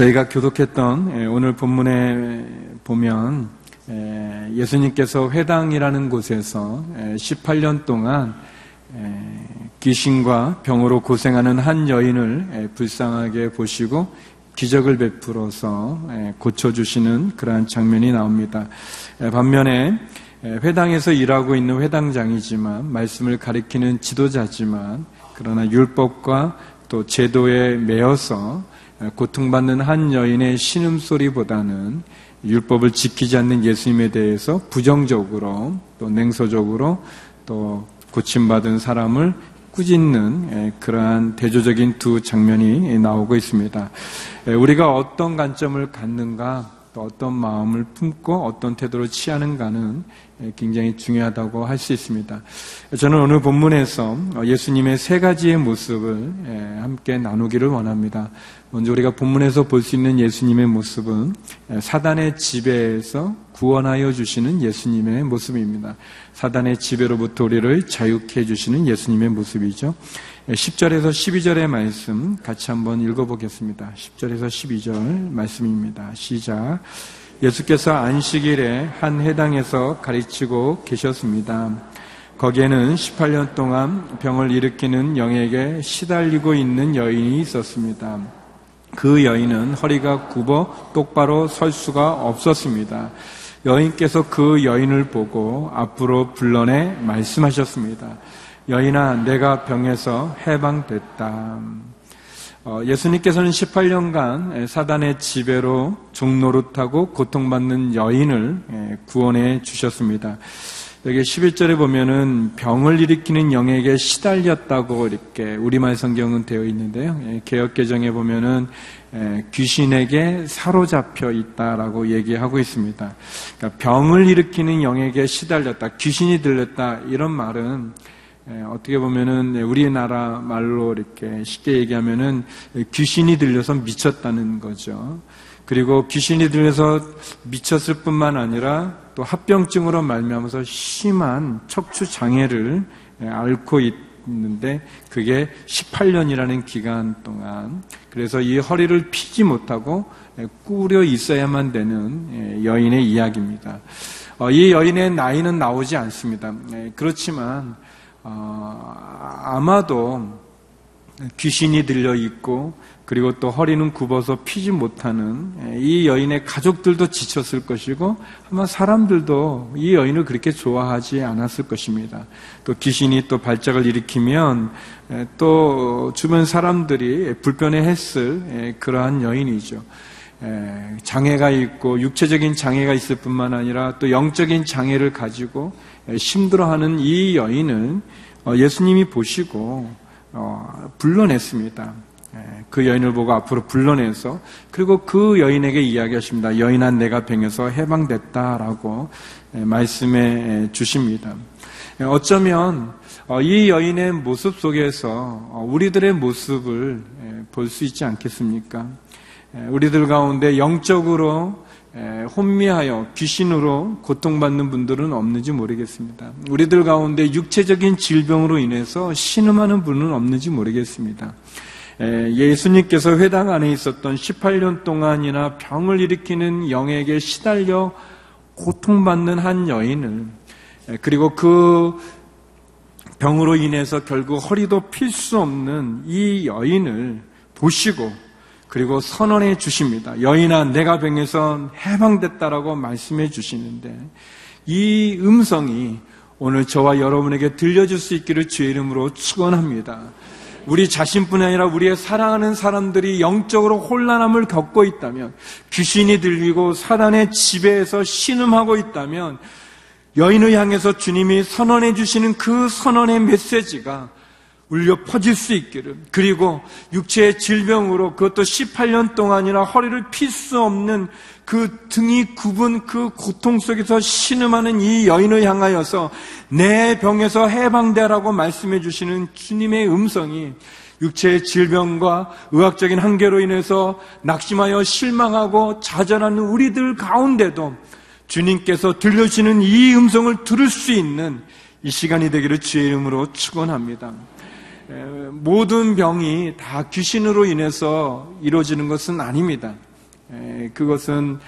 예, 저희가 교독했던 예, 오늘 본문에 보면 예, 예수님께서 회당이라는 곳에서 18년 동안 귀신과 병으로 고생하는 한 여인을 불쌍하게 보시고 기적을 베풀어서 고쳐주시는 그러한 장면이 나옵니다. 반면에 회당에서 일하고 있는 회당장이지만 말씀을 가리키는 지도자지만 그러나 율법과 또 제도에 매여서 고통받는 한 여인의 신음소리보다는 율법을 지키지 않는 예수님에 대해서 부정적으로 또 냉소적으로 또 고침받은 사람을 꾸짖는 그러한 대조적인 두 장면이 나오고 있습니다. 우리가 어떤 관점을 갖는가 또 어떤 마음을 품고 어떤 태도를 취하는가는 굉장히 중요하다고 할 수 있습니다. 저는 오늘 본문에서 예수님의 세 가지의 모습을 함께 나누기를 원합니다. 먼저 우리가 본문에서 볼 수 있는 예수님의 모습은 사단의 지배에서 구원하여 주시는 예수님의 모습입니다. 사단의 지배로부터 우리를 자유케 해주시는 예수님의 모습이죠. 10절에서 12절의 말씀 같이 한번 읽어보겠습니다. 10절에서 12절 말씀입니다. 시작. 예수께서 안식일에 한 해당에서 가르치고 계셨습니다. 거기에는 18년 동안 병을 일으키는 영에게 시달리고 있는 여인이 있었습니다. 그 여인은 허리가 굽어 똑바로 설 수가 없었습니다. 여인께서 그 여인을 보고 앞으로 불러내 말씀하셨습니다. 여인아, 내가 병에서 해방됐다. 어, 예수님께서는 18년간 사단의 지배로 종노릇하고 고통받는 여인을 구원해 주셨습니다. 여기 11절에 보면은 병을 일으키는 영에게 시달렸다고 이렇게 우리말 성경은 되어 있는데요. 개혁 개정에 보면은 귀신에게 사로잡혀 있다라고 얘기하고 있습니다. 그러니까 병을 일으키는 영에게 시달렸다, 귀신이 들렸다 이런 말은 어떻게 보면은 우리나라 말로 이렇게 쉽게 얘기하면은 귀신이 들려서 미쳤다는 거죠. 그리고 귀신이 들려서 미쳤을 뿐만 아니라 또 합병증으로 말미암아서 심한 척추 장애를 앓고 있는데 그게 18년이라는 기간 동안 그래서 이 허리를 피지 못하고 꾸려 있어야만 되는 여인의 이야기입니다. 어, 이 여인의 나이는 나오지 않습니다. 그렇지만 어, 아마도 귀신이 들려 있고 그리고 또 허리는 굽어서 피지 못하는 이 여인의 가족들도 지쳤을 것이고 아마 사람들도 이 여인을 그렇게 좋아하지 않았을 것입니다. 또 귀신이 또 발작을 일으키면 또 주변 사람들이 불편해했을 그러한 여인이죠. 장애가 있고 육체적인 장애가 있을 뿐만 아니라 또 영적인 장애를 가지고 힘들어하는 이 여인을 어, 예수님이 보시고 어, 불러냈습니다. 그 여인을 보고 앞으로 불러내서 그리고 그 여인에게 이야기하십니다. 여인아 내가 병에서 해방됐다라고 말씀해 주십니다. 어쩌면 어, 이 여인의 모습 속에서 우리들의 모습을 볼 수 있지 않겠습니까? 우리들 가운데 영적으로 혼미하여 귀신으로 고통받는 분들은 없는지 모르겠습니다. 우리들 가운데 육체적인 질병으로 인해서 신음하는 분은 없는지 모르겠습니다. 예수님께서 회당 안에 있었던 18년 동안이나 병을 일으키는 영에게 시달려 고통받는 한 여인을 그리고 그 병으로 인해서 결국 허리도 필 수 없는 이 여인을 보시고 그리고 선언해 주십니다. 여인아, 내가 병에서 해방됐다라고 말씀해 주시는데 이 음성이 오늘 저와 여러분에게 들려줄 수 있기를 주의 이름으로 축원합니다. 우리 자신뿐 아니라 우리의 사랑하는 사람들이 영적으로 혼란함을 겪고 있다면 귀신이 들리고 사단의 지배에서 신음하고 있다면 여인을 향해서 주님이 선언해 주시는 그 선언의 메시지가 울려 퍼질 수 있기를 그리고 육체의 질병으로 그것도 18년 동안이나 허리를 필 수 없는 그 등이 굽은 그 고통 속에서 신음하는 이 여인을 향하여서 내 병에서 해방되라고 말씀해 주시는 주님의 음성이 육체의 질병과 의학적인 한계로 인해서 낙심하여 실망하고 좌절하는 우리들 가운데도 주님께서 들려주시는 이 음성을 들을 수 있는 이 시간이 되기를 주의 이름으로 축원합니다. 에, 모든 병이 다 귀신으로 인해서 이루어지는 것은 아닙니다. 에, 그것은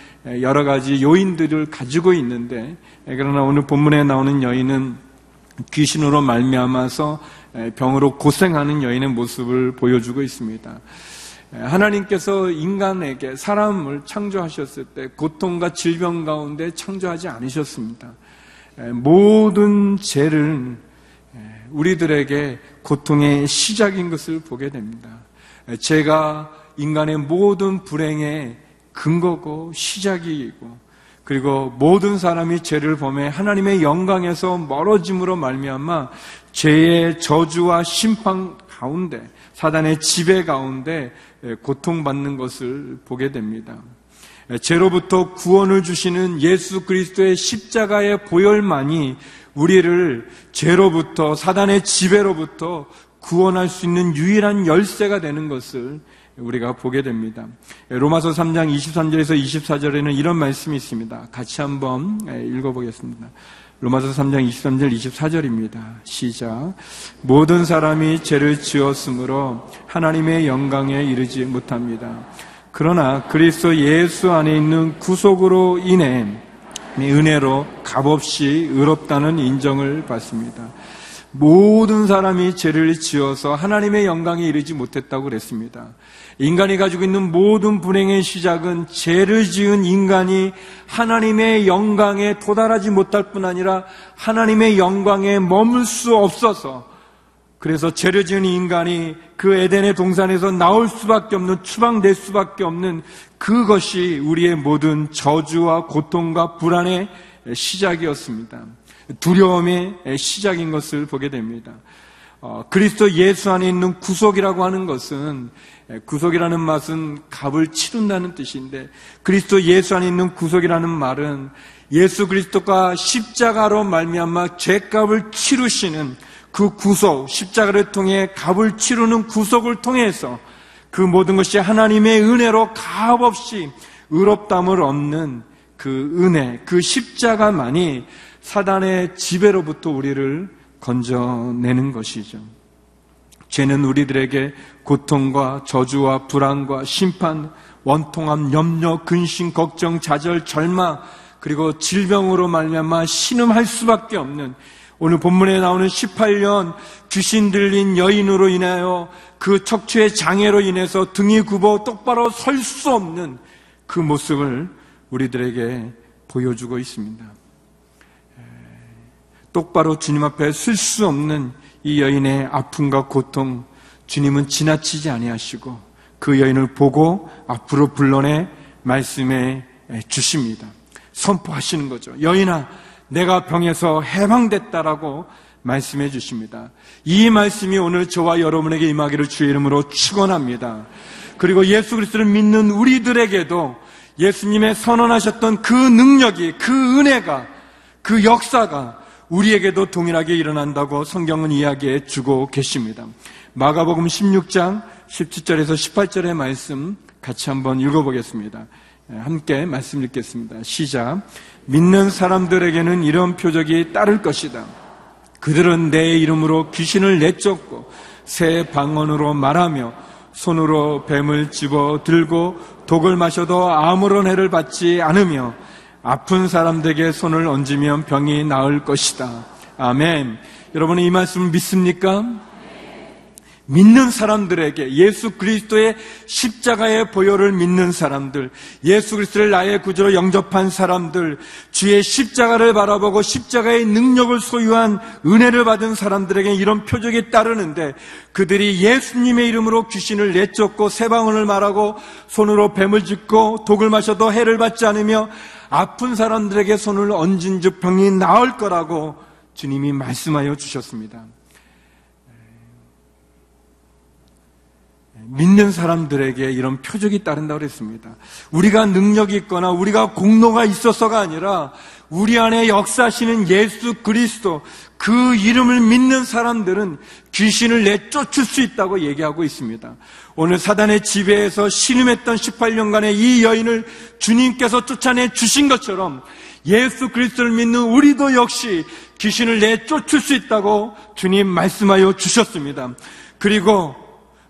여러 가지 요인들을 가지고 있는데 에, 그러나 오늘 본문에 나오는 여인은 귀신으로 말미암아서 에, 병으로 고생하는 여인의 모습을 보여주고 있습니다. 에, 하나님께서 인간에게 사람을 창조하셨을 때 고통과 질병 가운데 창조하지 않으셨습니다. 에, 모든 죄를 에, 우리들에게 고통의 시작인 것을 보게 됩니다. 에, 죄가 인간의 모든 불행의 근거고 시작이고 그리고 모든 사람이 죄를 범해 하나님의 영광에서 멀어짐으로 말미암아 죄의 저주와 심판 가운데 사단의 지배 가운데 고통받는 것을 보게 됩니다. 죄로부터 구원을 주시는 예수 그리스도의 십자가의 보혈만이 우리를 죄로부터 사단의 지배로부터 구원할 수 있는 유일한 열쇠가 되는 것을 우리가 보게 됩니다. 로마서 3장 23절에서 24절에는 이런 말씀이 있습니다. 같이 한번 읽어보겠습니다. 로마서 3장 23절 24절입니다. 시작. 모든 사람이 죄를 지었으므로 하나님의 영광에 이르지 못합니다. 그러나 그리스도 예수 안에 있는 구속으로 인해 은혜로 값없이 의롭다는 인정을 받습니다. 모든 사람이 죄를 지어서 하나님의 영광에 이르지 못했다고 그랬습니다. 인간이 가지고 있는 모든 불행의 시작은 죄를 지은 인간이 하나님의 영광에 도달하지 못할 뿐 아니라 하나님의 영광에 머물 수 없어서 그래서 죄를 지은 인간이 그 에덴의 동산에서 나올 수밖에 없는 추방될 수밖에 없는 그것이 우리의 모든 저주와 고통과 불안의 시작이었습니다. 두려움의 시작인 것을 보게 됩니다. 어, 그리스도 예수 안에 있는 구속이라고 하는 것은 구속이라는 맛은 값을 치른다는 뜻인데 그리스도 예수 안에 있는 구속이라는 말은 예수 그리스도가 십자가로 말미암아 죄값을 치르시는 그 구속 십자가를 통해 값을 치르는 구속을 통해서 그 모든 것이 하나님의 은혜로 값없이 의롭담을 얻는 그 은혜 그 십자가만이 사단의 지배로부터 우리를 건져내는 것이죠. 죄는 우리들에게 고통과 저주와 불안과 심판, 원통함, 염려, 근심, 걱정, 좌절, 절망, 그리고 질병으로 말미암아 신음할 수밖에 없는 오늘 본문에 나오는 18년 귀신 들린 여인으로 인하여 그 척추의 장애로 인해서 등이 굽어 똑바로 설 수 없는 그 모습을 우리들에게 보여주고 있습니다. 똑바로 주님 앞에 쓸수 없는 이 여인의 아픔과 고통 주님은 지나치지 아니하시고 그 여인을 보고 앞으로 불러내 말씀해 주십니다. 선포하시는 거죠. 여인아, 내가 병에서 해방됐다라고 말씀해 주십니다. 이 말씀이 오늘 저와 여러분에게 임하기를 주의 이름으로 축원합니다. 그리고 예수 그리스도를 믿는 우리들에게도 예수님의 선언하셨던 그 능력이 그 은혜가 그 역사가 우리에게도 동일하게 일어난다고 성경은 이야기해 주고 계십니다. 마가복음 16장 17절에서 18절의 말씀 같이 한번 읽어보겠습니다. 예, 함께 말씀 읽겠습니다. 시작. 믿는 사람들에게는 이런 표적이 따를 것이다. 그들은 내 이름으로 귀신을 내쫓고 새 방언으로 말하며 손으로 뱀을 집어 들고 독을 마셔도 아무런 해를 받지 않으며 아픈 사람들에게 손을 얹으면 병이 나을 것이다. 아멘. 여러분이 이 말씀 믿습니까? 믿는 사람들에게 예수 그리스도의 십자가의 보혈을 믿는 사람들, 예수 그리스도를 나의 구주로 영접한 사람들, 주의 십자가를 바라보고 십자가의 능력을 소유한 은혜를 받은 사람들에게 이런 표적이 따르는데 그들이 예수님의 이름으로 귀신을 내쫓고 세방언을 말하고 손으로 뱀을 짚고 독을 마셔도 해를 받지 않으며 아픈 사람들에게 손을 얹은 즉 병이 나을 거라고 주님이 말씀하여 주셨습니다. 믿는 사람들에게 이런 표적이 따른다고 그랬습니다. 우리가 능력이 있거나 우리가 공로가 있어서가 아니라 우리 안에 역사하시는 예수 그리스도 그 이름을 믿는 사람들은 귀신을 내쫓을 수 있다고 얘기하고 있습니다. 오늘 사단의 지배에서 신음했던 18년간의 이 여인을 주님께서 쫓아내 주신 것처럼 예수 그리스도를 믿는 우리도 역시 귀신을 내쫓을 수 있다고 주님 말씀하여 주셨습니다. 그리고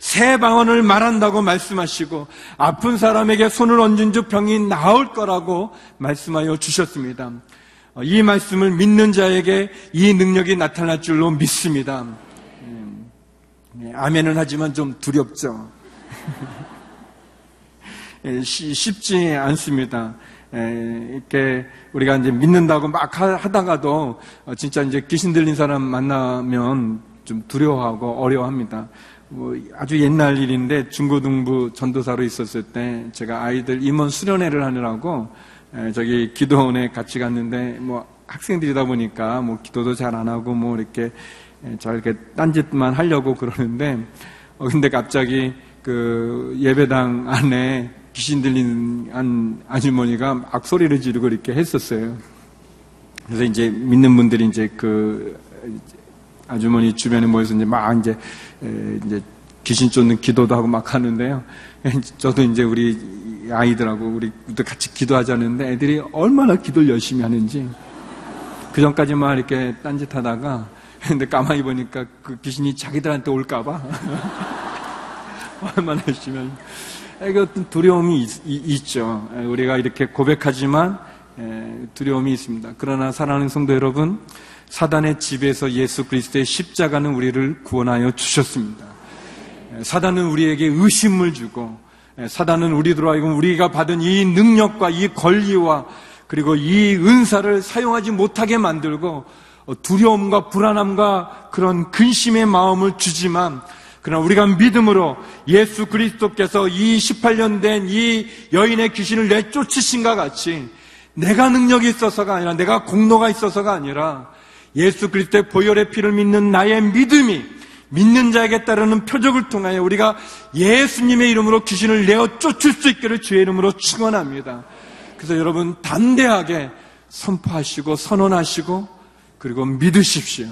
새 방언을 말한다고 말씀하시고 아픈 사람에게 손을 얹은 즉 병이 나을 거라고 말씀하여 주셨습니다. 어, 이 말씀을 믿는 자에게 이 능력이 나타날 줄로 믿습니다. 음, 네, 아멘은 하지만 좀 두렵죠. 예, 쉽지 않습니다. 예, 이렇게 우리가 이제 믿는다고 막 하다가도 어, 진짜 이제 귀신 들린 사람 만나면 좀 두려워하고 어려워합니다. 뭐 아주 옛날 일인데 중고등부 전도사로 있었을 때 제가 아이들 임원 수련회를 하느라고 저기 기도원에 같이 갔는데 뭐 학생들이다 보니까 뭐 기도도 잘 안 하고 뭐 이렇게 잘 이렇게 딴짓만 하려고 그러는데 어 근데 갑자기 그 예배당 안에 귀신 들린 한 아주머니가 막 소리를 지르고 이렇게 했었어요. 그래서 이제 믿는 분들이 이제 그 아주머니 주변에 모여서 이제 막 이제 이제 귀신 쫓는 기도도 하고 막 하는데요. 저도 이제 우리 아이들하고 우리 같이 기도하자는데 애들이 얼마나 기도를 열심히 하는지 그 전까지만 이렇게 딴짓하다가 근데 가만히 보니까 그 귀신이 자기들한테 올까봐 얼마나 열심히 하는 그 어떤 두려움이 있, 죠 우리가 이렇게 고백하지만 두려움이 있습니다. 그러나 사랑하는 성도 여러분, 사단의 집에서 예수 그리스도의 십자가는 우리를 구원하여 주셨습니다. 사단은 우리에게 의심을 주고 사단은 우리들로 하여금 우리가 받은 이 능력과 이 권리와 그리고 이 은사를 사용하지 못하게 만들고 두려움과 불안함과 그런 근심의 마음을 주지만 그러나 우리가 믿음으로 예수 그리스도께서 이 18년 된 이 여인의 귀신을 내쫓으신가 같이 내가 능력이 있어서가 아니라 내가 공로가 있어서가 아니라 예수 그리스도의 보혈의 피를 믿는 나의 믿음이 믿는 자에게 따르는 표적을 통하여 우리가 예수님의 이름으로 귀신을 내어 쫓을 수 있기를 주의 이름으로 축원합니다. 그래서 여러분 담대하게 선포하시고 선언하시고 그리고 믿으십시오.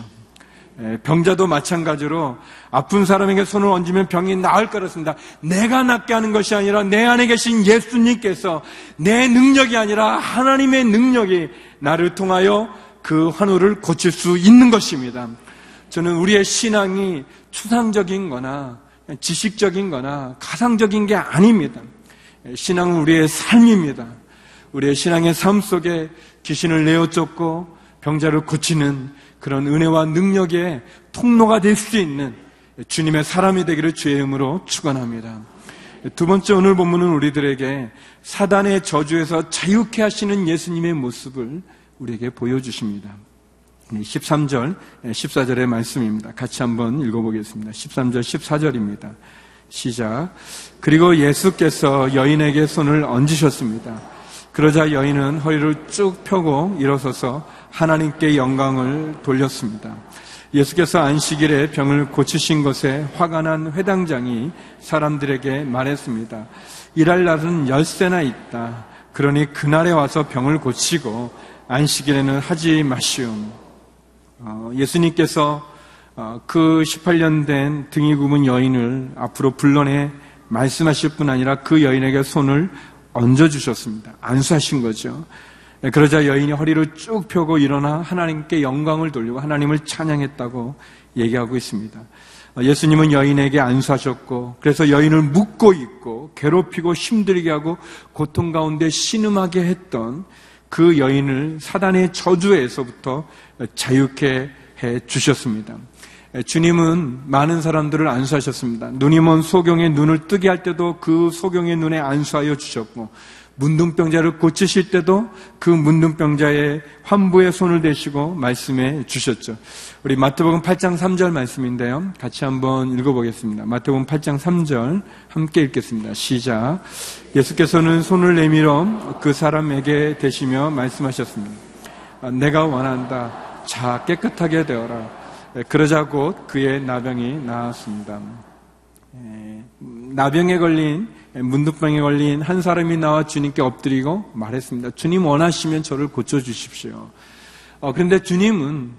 예, 병자도 마찬가지로 아픈 사람에게 손을 얹으면 병이 나을 거였습니다. 내가 낫게 하는 것이 아니라 내 안에 계신 예수님께서 내 능력이 아니라 하나님의 능력이 나를 통하여 그 환우를 고칠 수 있는 것입니다. 저는 우리의 신앙이 추상적인 거나 지식적인 거나 가상적인 게 아닙니다. 신앙은 우리의 삶입니다. 우리의 신앙의 삶 속에 귀신을 내어 쫓고 병자를 고치는 그런 은혜와 능력의 통로가 될 수 있는 주님의 사람이 되기를 주의 이름으로 축원합니다. 두 번째 오늘 본문은 우리들에게 사단의 저주에서 자유케 하시는 예수님의 모습을 우리에게 보여주십니다. 13절, 14절의 말씀입니다. 같이 한번 읽어보겠습니다. 13절, 14절입니다. 시작. 그리고 예수께서 여인에게 손을 얹으셨습니다. 그러자 여인은 허리를 쭉 펴고 일어서서 하나님께 영광을 돌렸습니다. 예수께서 안식일에 병을 고치신 것에 화가 난 회당장이 사람들에게 말했습니다. 일할 날은 열세나 있다. 그러니 그날에 와서 병을 고치고 안식일에는 하지 마시오. 어, 예수님께서 어, 그 18년 된 등이 굽은 여인을 앞으로 불러내 말씀하실 뿐 아니라 그 여인에게 손을 얹어주셨습니다. 안수하신 거죠. 네, 그러자 여인이 허리를 쭉 펴고 일어나 하나님께 영광을 돌리고 하나님을 찬양했다고 얘기하고 있습니다. 어, 예수님은 여인에게 안수하셨고 그래서 여인을 묶고 있고 괴롭히고 힘들게 하고 고통 가운데 신음하게 했던 그 여인을 사단의 저주에서부터 자유케 해 주셨습니다. 주님은 많은 사람들을 안수하셨습니다. 눈이 먼 소경의 눈을 뜨게 할 때도 그 소경의 눈에 안수하여 주셨고, 문둥병자를 고치실 때도 그 문둥병자의 환부에 손을 대시고 말씀해 주셨죠. 우리 마태복음 8장 3절 말씀인데요. 같이 한번 읽어보겠습니다. 마태복음 8장 3절 함께 읽겠습니다. 시작. 예수께서는 손을 내밀어 그 사람에게 대시며 말씀하셨습니다. 내가 원한다. 자 깨끗하게 되어라. 그러자 곧 그의 나병이 나았습니다. 나병에 걸린 문둥병에 걸린 한 사람이 나와 주님께 엎드리고 말했습니다. 주님 원하시면 저를 고쳐 주십시오. 어, 그런데 주님은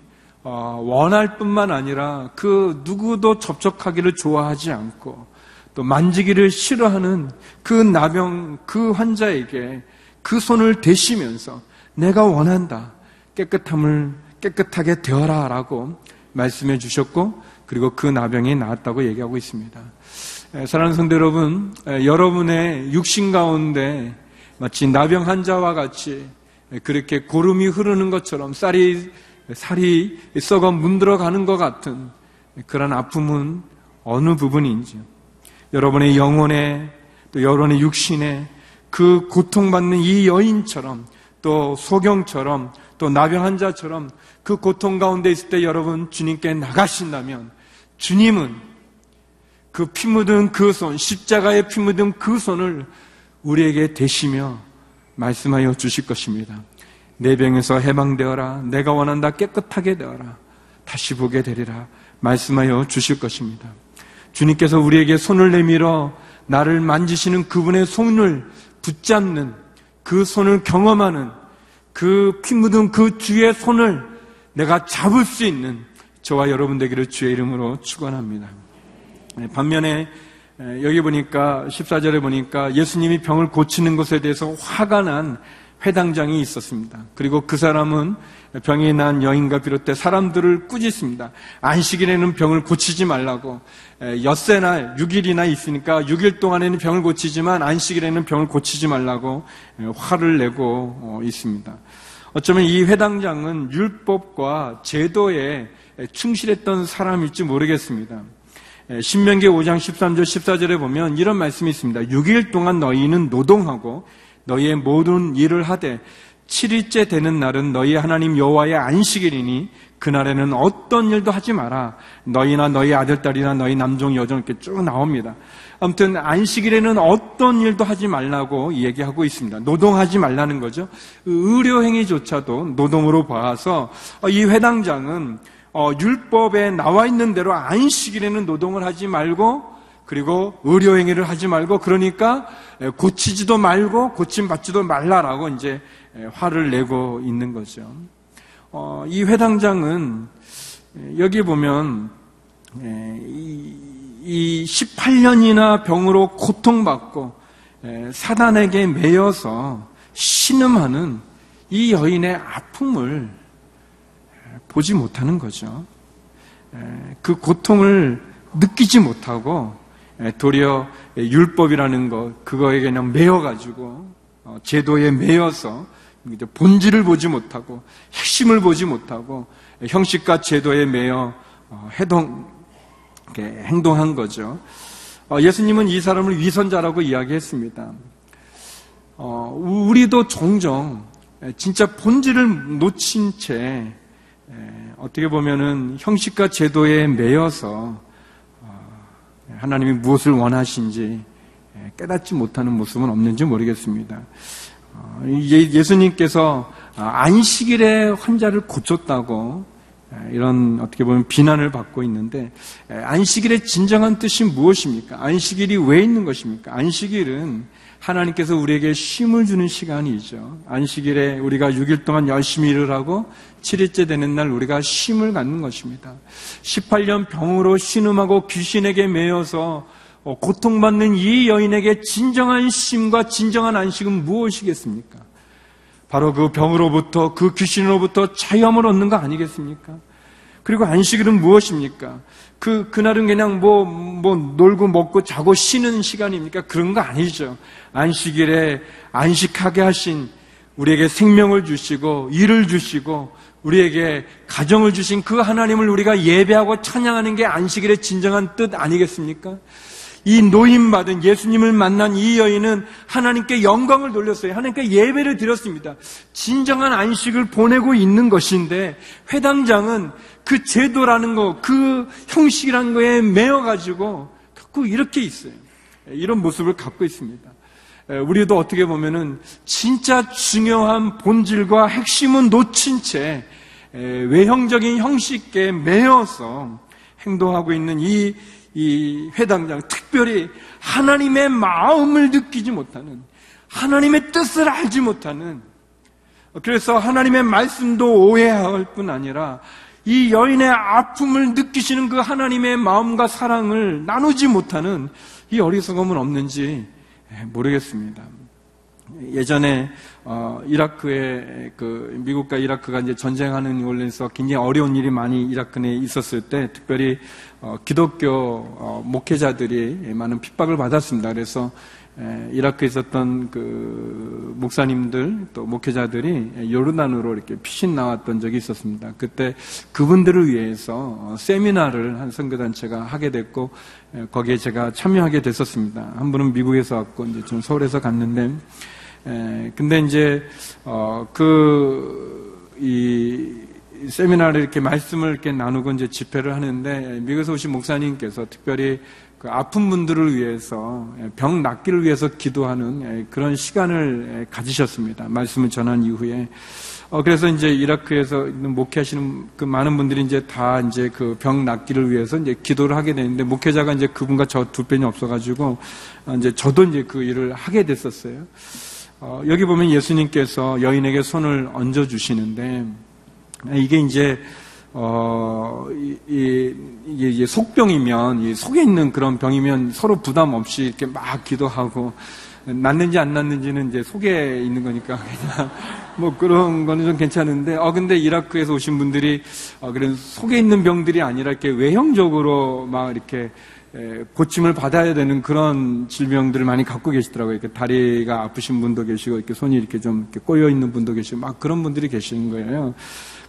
어, 원할 뿐만 아니라 그 누구도 접촉하기를 좋아하지 않고 또 만지기를 싫어하는 그 나병 그 환자에게 그 손을 대시면서 내가 원한다 깨끗함을 깨끗하게 되어라 라고 말씀해 주셨고 그리고 그 나병이 나았다고 얘기하고 있습니다. 사랑하는 성도 여러분, 여러분의 육신 가운데 마치 나병 환자와 같이 그렇게 고름이 흐르는 것처럼 쌀이 살이 썩어 문들어가는 것 같은 그런 아픔은 어느 부분인지요? 여러분의 영혼에 또 여러분의 육신에 그 고통받는 이 여인처럼 또 소경처럼 또 나병 환자처럼 그 고통 가운데 있을 때 여러분 주님께 나가신다면 주님은 그 피 묻은 그 손, 십자가에 피 묻은 그 손을 우리에게 대시며 말씀하여 주실 것입니다. 내 병에서 해방되어라. 내가 원한다. 깨끗하게 되어라. 다시 보게 되리라. 말씀하여 주실 것입니다. 주님께서 우리에게 손을 내밀어 나를 만지시는 그분의 손을 붙잡는 그 손을 경험하는 그 피 묻은 그 주의 손을 내가 잡을 수 있는 저와 여러분 되기를 주의 이름으로 축원합니다. 네, 반면에 여기 보니까 14절에 보니까 예수님이 병을 고치는 것에 대해서 화가 난 회당장이 있었습니다. 그리고 그 사람은 병이 난 여인과 비롯해 사람들을 꾸짖습니다. 안식일에는 병을 고치지 말라고. 엿새 날 6일이나 있으니까 6일 동안에는 병을 고치지만 안식일에는 병을 고치지 말라고 화를 내고 어, 있습니다. 어쩌면 이 회당장은 율법과 제도에 충실했던 사람일지 모르겠습니다. 신명기 5장 13절 14절에 보면 이런 말씀이 있습니다. 6일 동안 너희는 노동하고 너희의 모든 일을 하되 7일째 되는 날은 너희 하나님 여호와의 안식일이니 그날에는 어떤 일도 하지 마라. 너희나 너희 아들, 딸이나 너희 남종, 여종 이렇게 쭉 나옵니다. 아무튼 안식일에는 어떤 일도 하지 말라고 얘기하고 있습니다. 노동하지 말라는 거죠. 의료 행위조차도 노동으로 봐서 이 회당장은 어, 율법에 나와 있는 대로 안식일에는 노동을 하지 말고 그리고 의료 행위를 하지 말고 그러니까 고치지도 말고 고침 받지도 말라라고 이제 화를 내고 있는 거죠. 어, 이 회당장은 여기 보면 이 18년이나 병으로 고통받고 사단에게 매여서 신음하는 이 여인의 아픔을 보지 못하는 거죠. 그 고통을 느끼지 못하고 도리어 율법이라는 것 그거에 그냥 매여가지고 어, 제도에 매여서 본질을 보지 못하고 핵심을 보지 못하고 형식과 제도에 매여 어, 해동 행동한 거죠. 어, 예수님은 이 사람을 위선자라고 이야기했습니다. 우리도 종종 진짜 본질을 놓친 채 어떻게 보면은 형식과 제도에 매여서 하나님이 무엇을 원하신지 깨닫지 못하는 모습은 없는지 모르겠습니다. 어, 예수님께서 안식일에 환자를 고쳤다고 이런 어떻게 보면 비난을 받고 있는데 안식일의 진정한 뜻이 무엇입니까? 안식일이 왜 있는 것입니까? 안식일은 하나님께서 우리에게 쉼을 주는 시간이죠. 안식일에 우리가 6일 동안 열심히 일을 하고 7일째 되는 날 우리가 쉼을 갖는 것입니다. 18년 병으로 신음하고 귀신에게 매여서 어, 고통받는 이 여인에게 진정한 쉼과 진정한 안식은 무엇이겠습니까? 바로 그 병으로부터 그 귀신으로부터 자유함을 얻는 거 아니겠습니까? 그리고 안식일은 무엇입니까? 그, 그날은 그냥 뭐, 뭐, 놀고 먹고 자고 쉬는 시간입니까? 그런 거 아니죠. 안식일에 안식하게 하신 우리에게 생명을 주시고, 일을 주시고, 우리에게 가정을 주신 그 하나님을 우리가 예배하고 찬양하는 게 안식일의 진정한 뜻 아니겠습니까? 이 노임받은 예수님을 만난 이 여인은 하나님께 영광을 돌렸어요. 하나님께 예배를 드렸습니다. 진정한 안식을 보내고 있는 것인데 회당장은 그 제도라는 거, 그 형식이라는 거에 매여가지고 자꾸 이렇게 있어요. 이런 모습을 갖고 있습니다. 우리도 어떻게 보면은 진짜 중요한 본질과 핵심은 놓친 채 외형적인 형식에 매여서 행동하고 있는 이, 이 회당장, 특별히 하나님의 마음을 느끼지 못하는, 하나님의 뜻을 알지 못하는, 그래서 하나님의 말씀도 오해할 뿐 아니라 이 여인의 아픔을 느끼시는 그 하나님의 마음과 사랑을 나누지 못하는 이 어리석음은 없는지 모르겠습니다. 예전에 어, 이라크에 그 미국과 이라크가 이제 전쟁하는 원래서 굉장히 어려운 일이 많이 이라크 내에 있었을 때 특별히 어, 기독교 어, 목회자들이 많은 핍박을 받았습니다. 그래서 에, 이라크에 있었던 그 목사님들 또 목회자들이 요르단으로 이렇게 피신 나왔던 적이 있었습니다. 그때 그분들을 위해서 어, 세미나를 한 선교단체가 하게 됐고 에, 거기에 제가 참여하게 됐었습니다. 한 분은 미국에서 왔고 이제 좀 서울에서 갔는데 에, 근데 이제 어, 그이 세미나를 이렇게 말씀을 이렇게 나누고 이제 집회를 하는데 미국에서 오신 목사님께서 특별히 그 아픈 분들을 위해서 병 낫기를 위해서 기도하는 그런 시간을 가지셨습니다. 말씀을 전한 이후에 어 그래서 이제 이라크에서 목회하시는 그 많은 분들이 이제 다 이제 그 병 낫기를 위해서 이제 기도를 하게 되는데 목회자가 이제 그분과 저두 팬이 없어가지고 이제 저도 이제 그 일을 하게 됐었어요. 어 여기 보면 예수님께서 여인에게 손을 얹어 주시는데 이게 이제 어, 이, 이, 이제 속병이면, 이 속에 있는 그런 병이면 서로 부담 없이 이렇게 막 기도하고, 낫는지 안 낫는지는 이제 속에 있는 거니까 그냥 뭐 그런 거는 좀 괜찮은데, 어, 근데 이라크에서 오신 분들이, 어, 그런 속에 있는 병들이 아니라 이렇게 외형적으로 막 이렇게 에, 고침을 받아야 되는 그런 질병들을 많이 갖고 계시더라고요. 이렇게 다리가 아프신 분도 계시고, 이렇게 손이 이렇게 좀 이렇게 꼬여 있는 분도 계시고, 막 그런 분들이 계시는 거예요.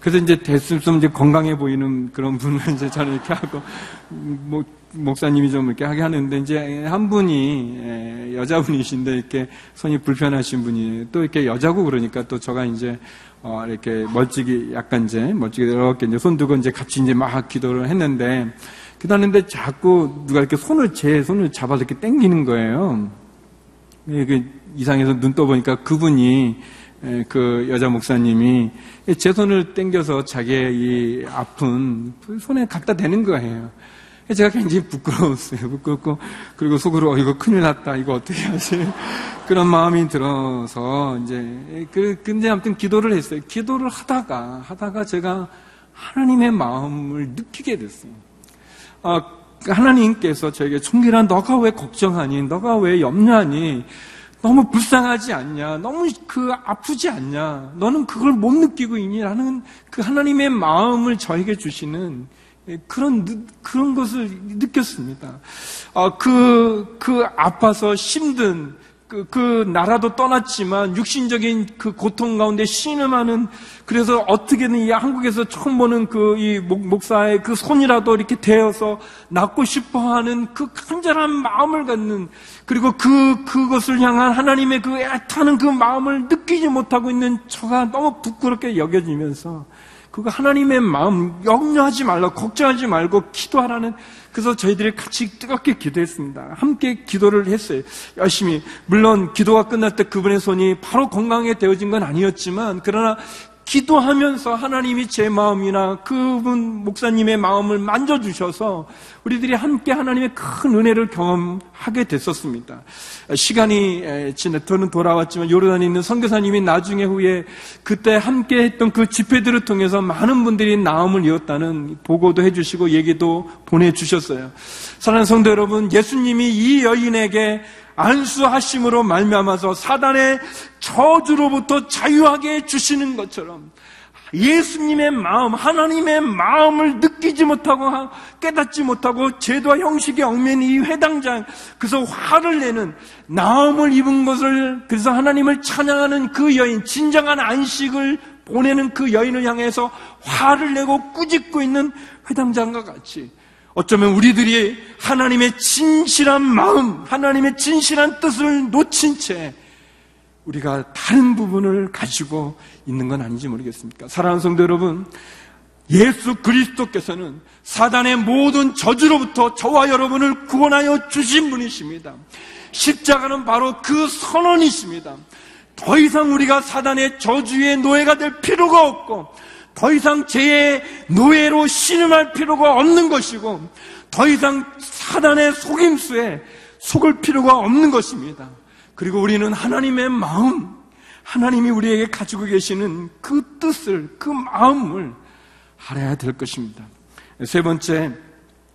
그래서 이제 대수좀 이제 건강해 보이는 그런 분을 이제 저는 이렇게 하고, 뭐, 목사님이 좀 이렇게 하게 하는데, 이제 한 분이, 여자분이신데, 이렇게 손이 불편하신 분이, 또 이렇게 여자고 그러니까 또 저가 이제, 어, 이렇게 멀찍이, 약간 이제, 멀찍이 이렇게 이제 손 두고 이제 같이 이제 막 기도를 했는데, 기도하는데 자꾸 누가 이렇게 손을, 제 손을 잡아서 이렇게 당기는 거예요. 그 이상해서 눈 떠보니까 그분이, 그 여자 목사님이 제 손을 땡겨서 자기의 이 아픈 손에 갖다 대는 거예요. 제가 굉장히 부끄러웠어요. 부끄럽고, 그리고 속으로, 어, 이거 큰일 났다. 이거 어떻게 하지? 그런 마음이 들어서, 이제, 그, 근데 아무튼 기도를 했어요. 기도를 하다가, 하다가 제가 하나님의 마음을 느끼게 됐어요. 아, 하나님께서 저에게 총기란 너가 왜 걱정하니? 너가 왜 염려하니? 너무 불쌍하지 않냐? 너무 그 아프지 않냐? 너는 그걸 못 느끼고 있니? 라는 그 하나님의 마음을 저에게 주시는 그런, 그런 것을 느꼈습니다. 아, 그, 그 아파서 힘든 그, 그 나라도 떠났지만 육신적인 그 고통 가운데 신음하는 그래서 어떻게든 이 한국에서 처음 보는 그 이 목사의 그 손이라도 이렇게 대어서 낫고 싶어 하는 그 간절한 마음을 갖는 그리고 그, 그것을 향한 하나님의 그 애타는 그 마음을 느끼지 못하고 있는 저가 너무 부끄럽게 여겨지면서 그거 하나님의 마음 염려하지 말라 걱정하지 말고 기도하라는 그래서 저희들이 같이 뜨겁게 기도했습니다. 함께 기도를 했어요. 열심히 물론 기도가 끝날 때 그분의 손이 바로 건강에 되어진 건 아니었지만 그러나 기도하면서 하나님이 제 마음이나 그분 목사님의 마음을 만져주셔서 우리들이 함께 하나님의 큰 은혜를 경험하게 됐었습니다. 시간이 지나 저는 돌아왔지만 요르단에 있는 선교사님이 나중에 후에 그때 함께 했던 그 집회들을 통해서 많은 분들이 나음을 이었다는 보고도 해주시고 얘기도 보내주셨어요. 사랑하는 성도 여러분, 예수님이 이 여인에게 안수하심으로 말미암아서 사단의 저주로부터 자유하게 주시는 것처럼 예수님의 마음, 하나님의 마음을 느끼지 못하고 깨닫지 못하고 제도와 형식에 얽매인 이 회당장, 그래서 화를 내는 나음을 입은 것을 그래서 하나님을 찬양하는 그 여인, 진정한 안식을 보내는 그 여인을 향해서 화를 내고 꾸짖고 있는 회당장과 같이 어쩌면 우리들이 하나님의 진실한 마음, 하나님의 진실한 뜻을 놓친 채 우리가 다른 부분을 가지고 있는 건 아닌지 모르겠습니까? 사랑하는 성도 여러분, 예수 그리스도께서는 사단의 모든 저주로부터 저와 여러분을 구원하여 주신 분이십니다. 십자가는 바로 그 선언이십니다. 더 이상 우리가 사단의 저주의 노예가 될 필요가 없고 더 이상 죄의 노예로 신음할 필요가 없는 것이고 더 이상 사단의 속임수에 속을 필요가 없는 것입니다. 그리고 우리는 하나님의 마음, 하나님이 우리에게 가지고 계시는 그 뜻을, 그 마음을 알아야 될 것입니다. 세 번째,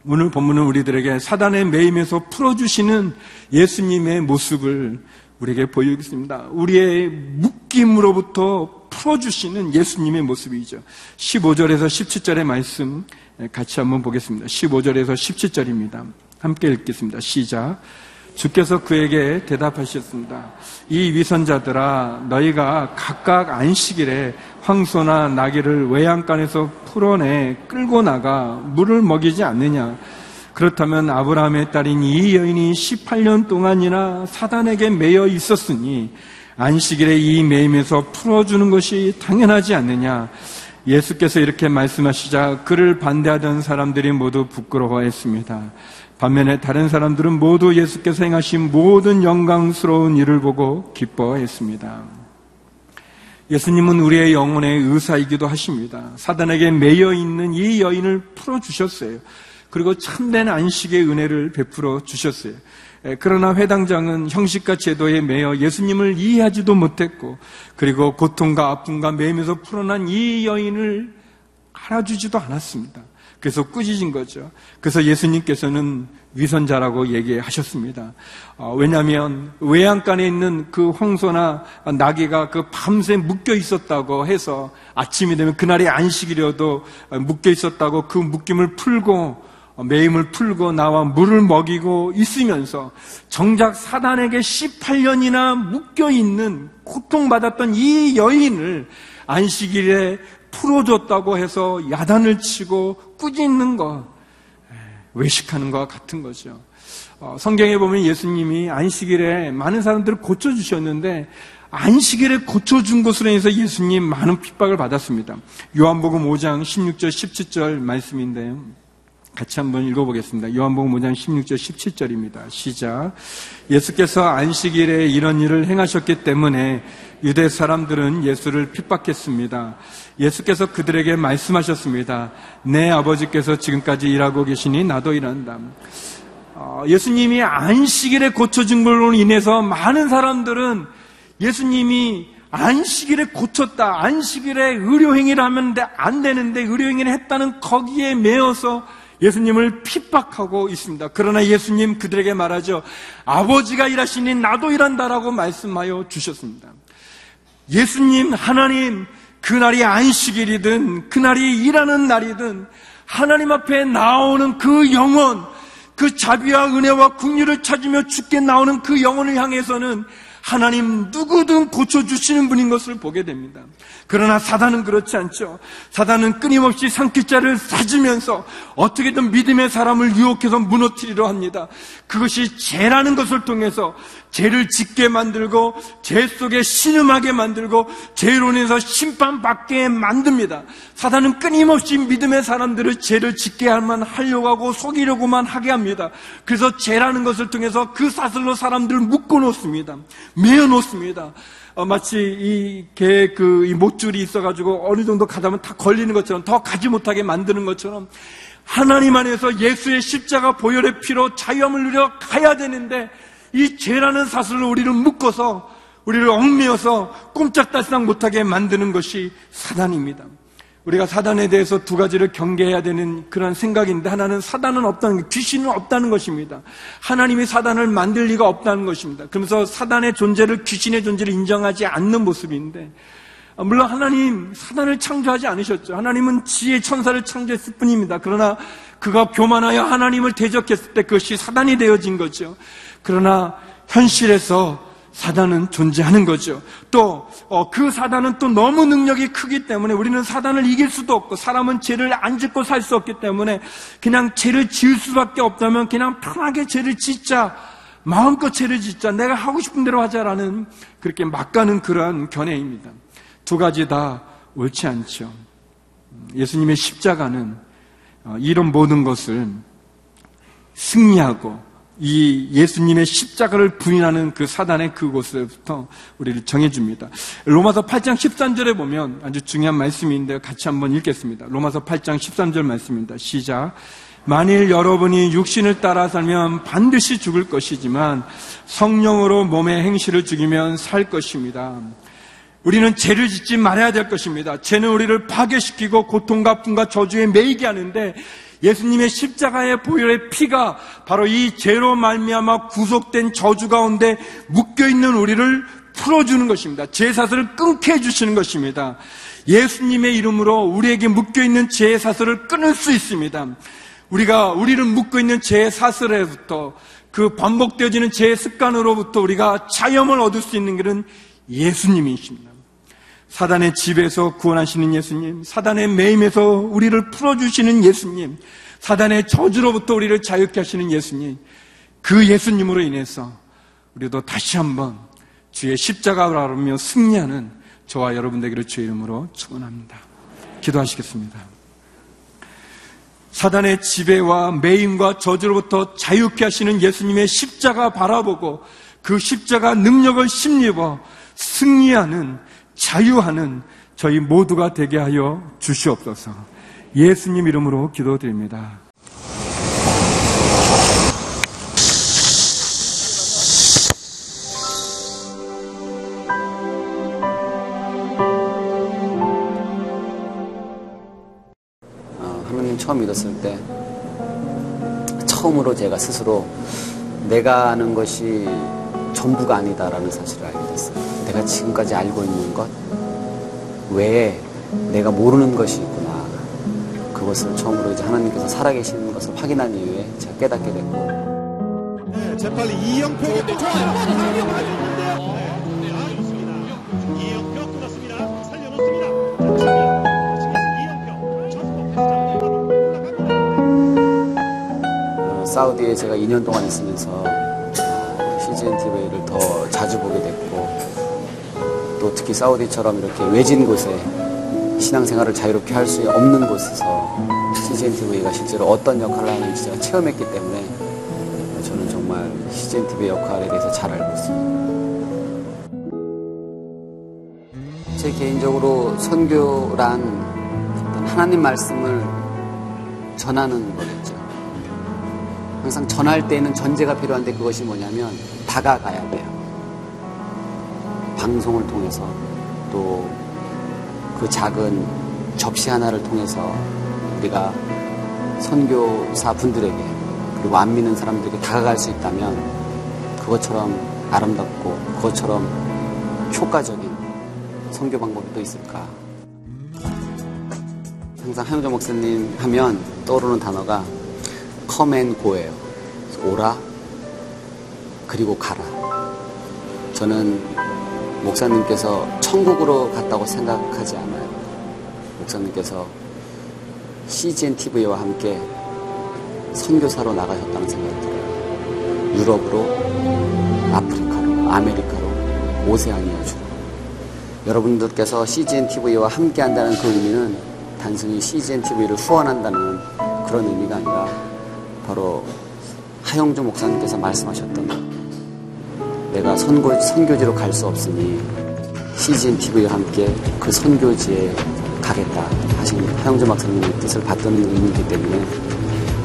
오늘 본문은 우리들에게 사단의 매임에서 풀어주시는 예수님의 모습을 우리에게 보이고 있습니다. 우리의 묶임으로부터 풀어주시는 예수님의 모습이죠. 15절에서 17절의 말씀 같이 한번 보겠습니다. 15절에서 17절입니다. 함께 읽겠습니다. 시작. 주께서 그에게 대답하셨습니다. 이 위선자들아, 너희가 각각 안식일에 황소나 나귀를 외양간에서 풀어내 끌고 나가 물을 먹이지 않느냐? 그렇다면 아브라함의 딸인 이 여인이 18년 동안이나 사단에게 매여 있었으니 안식일에 이 매임에서 풀어주는 것이 당연하지 않느냐? 예수께서 이렇게 말씀하시자 그를 반대하던 사람들이 모두 부끄러워했습니다. 반면에 다른 사람들은 모두 예수께서 행하신 모든 영광스러운 일을 보고 기뻐했습니다. 예수님은 우리의 영혼의 의사이기도 하십니다. 사단에게 매여 있는 이 여인을 풀어주셨어요. 그리고 참된 안식의 은혜를 베풀어 주셨어요. 그러나 회당장은 형식과 제도에 매여 예수님을 이해하지도 못했고, 그리고 고통과 아픔과 매임에서 풀어난 이 여인을 알아주지도 않았습니다. 그래서 꾸짖은 거죠. 그래서 예수님께서는 위선자라고 얘기하셨습니다. 어, 왜냐하면 외양간에 있는 그 황소나 나귀가 그 밤새 묶여 있었다고 해서 아침이 되면 그날이 안식이려도 묶여 있었다고 그 묶임을 풀고 매임을 풀고 나와 물을 먹이고 있으면서 정작 사단에게 18년이나 묶여 있는 고통받았던 이 여인을 안식일에 풀어줬다고 해서 야단을 치고 꾸짖는 것, 외식하는 것과 같은 거죠. 어, 성경에 보면 예수님이 안식일에 많은 사람들을 고쳐주셨는데 안식일에 고쳐준 것으로 인해서 예수님 많은 핍박을 받았습니다. 요한복음 5장 16절 17절 말씀인데요. 같이 한번 읽어보겠습니다. 요한복음 5장 16절 17절입니다. 시작. 예수께서 안식일에 이런 일을 행하셨기 때문에 유대 사람들은 예수를 핍박했습니다. 예수께서 그들에게 말씀하셨습니다. 내 아버지께서 지금까지 일하고 계시니 나도 일한다. 어, 예수님이 안식일에 고쳐진 걸로 인해서 많은 사람들은 예수님이 안식일에 고쳤다. 안식일에 의료행위를 하면 안 되는데 의료행위를 했다는 거기에 매어서 예수님을 핍박하고 있습니다. 그러나 예수님 그들에게 말하죠. 아버지가 일하시니 나도 일한다라고 말씀하여 주셨습니다. 예수님, 하나님, 그날이 안식일이든 그날이 일하는 날이든 하나님 앞에 나오는 그 영혼, 그 자비와 은혜와 국리를 찾으며 죽게 나오는 그 영혼을 향해서는 하나님 누구든 고쳐주시는 분인 것을 보게 됩니다. 그러나 사단은 그렇지 않죠. 사단은 끊임없이 상기자를 사주면서 어떻게든 믿음의 사람을 유혹해서 무너뜨리려 합니다. 그것이 죄라는 것을 통해서 죄를 짓게 만들고 죄 속에 신음하게 만들고 죄로 인해서 심판받게 만듭니다. 사단은 끊임없이 믿음의 사람들을 죄를 짓게 할만 하려고 하고 속이려고만 하게 합니다. 그래서 죄라는 것을 통해서 그 사슬로 사람들을 묶어 놓습니다. 매어 놓습니다. 어, 마치 이개그 목줄이 있어가지고 어느 정도 가다 보면 다 걸리는 것처럼 더 가지 못하게 만드는 것처럼 하나님 안에서 예수의 십자가 보혈의 피로 자유함을 누려 가야 되는데 이 죄라는 사슬로 우리를 묶어서 우리를 얽매어서 꼼짝달싹 못하게 만드는 것이 사단입니다. 우리가 사단에 대해서 두 가지를 경계해야 되는 그런 생각인데 하나는 사단은 없다는 귀신은 없다는 것입니다. 하나님이 사단을 만들 리가 없다는 것입니다. 그러면서 사단의 존재를 귀신의 존재를 인정하지 않는 모습인데 물론 하나님 사단을 창조하지 않으셨죠. 하나님은 지혜 천사를 창조했을 뿐입니다. 그러나 그가 교만하여 하나님을 대적했을 때 그것이 사단이 되어진 거죠. 그러나 현실에서 사단은 존재하는 거죠. 또그 어, 그 사단은 또 너무 능력이 크기 때문에 우리는 사단을 이길 수도 없고 사람은 죄를 안 짓고 살 수 없기 때문에 그냥 죄를 지을 수밖에 없다면 그냥 편하게 죄를 짓자. 마음껏 죄를 짓자. 내가 하고 싶은 대로 하자라는 그렇게 막 가는 그러한 견해입니다. 두 가지 다 옳지 않죠. 예수님의 십자가는 어, 이런 모든 것을 승리하고 이 예수님의 십자가를 부인하는 그 사단의 그곳에부터 우리를 정해줍니다. 로마서 8장 13절에 보면 아주 중요한 말씀인데 같이 한번 읽겠습니다. 로마서 8장 13절 말씀입니다. 시작. 만일 여러분이 육신을 따라 살면 반드시 죽을 것이지만 성령으로 몸의 행실을 죽이면 살 것입니다. 우리는 죄를 짓지 말아야 될 것입니다. 죄는 우리를 파괴시키고 고통과 아픔과 저주에 매이게 하는데 예수님의 십자가의 보혈의 피가 바로 이 죄로 말미암아 구속된 저주 가운데 묶여 있는 우리를 풀어주는 것입니다. 죄 사슬을 끊게 해주시는 것입니다. 예수님의 이름으로 우리에게 묶여 있는 죄 사슬을 끊을 수 있습니다. 우리가 우리를 묶고 있는 죄 사슬에부터 그 반복되어지는 죄 습관으로부터 우리가 자염을 얻을 수 있는 길은 예수님이십니다. 사단의 집에서 구원하시는 예수님, 사단의 매임에서 우리를 풀어주시는 예수님, 사단의 저주로부터 우리를 자유케 하시는 예수님, 그 예수님으로 인해서 우리도 다시 한번 주의 십자가를 알으며 승리하는 저와 여러분 되기를 주의 이름으로 축원합니다. 기도하시겠습니다. 사단의 지배와 매임과 저주로부터 자유케 하시는 예수님의 십자가 바라보고 그 십자가 능력을 심입어 승리하는 자유하는 저희 모두가 되게 하여 주시옵소서. 예수님 이름으로 기도드립니다. 어, 하나님 처음 믿었을 때 처음으로 제가 스스로 내가 아는 것이 전부가 아니다라는 사실을 알게. 내가 지금까지 알고 있는 것 외에 내가 모르는 것이 있구나. 그것을 처음으로 이제 하나님께서 살아계시는 것을 확인한 이후에 제가 깨닫게 됐고. 네, 재빨리 이영표에게 또 좋아요. 사우디에 제가 2년 동안 있으면서 어, CGN TV를 더 자주 보게 됐고 또 특히 사우디처럼 이렇게 외진 곳에 신앙생활을 자유롭게 할 수 없는 곳에서 CGN TV가 실제로 어떤 역할을 하는지 제가 체험했기 때문에 저는 정말 CGN TV의 역할에 대해서 잘 알고 있습니다. 제 개인적으로 선교란 하나님 말씀을 전하는 거겠죠. 항상 전할 때에는 전제가 필요한데 그것이 뭐냐면 다가가야 돼요. 방송을 통해서 또 그 작은 접시 하나를 통해서 우리가 선교사 분들에게 그리고 안 믿는 사람들에게 다가갈 수 있다면 그것처럼 아름답고 그것처럼 효과적인 선교 방법이 또 있을까? 항상 하영정 목사님 하면 떠오르는 단어가 go예요. 오라 그리고 가라. 저는 목사님께서 천국으로 갔다고 생각하지 않아요. 목사님께서 CGN TV와 함께 선교사로 나가셨다는 생각이 들어요. 유럽으로, 아프리카로, 아메리카로, 오세아니아 주로. 여러분들께서 CGN TV와 함께 한다는 그 의미는 단순히 CGN TV를 후원한다는 그런 의미가 아니라 바로 하영주 목사님께서 말씀하셨던 것. 내가 선고, 선교지로 갈 수 없으니 CGN TV와 함께 그 선교지에 가겠다 하신 하영주 목사님의 뜻을 받드는 의미이기 때문에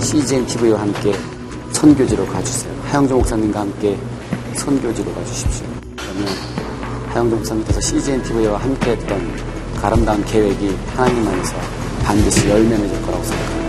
CGN TV와 함께 선교지로 가주세요. 하영주 목사님과 함께 선교지로 가주십시오. 그러면 하영주 목사님께서 CGN TV와 함께 했던 그 아름다운 계획이 하나님 안에서 반드시 열매 맺을 거라고 생각합니다.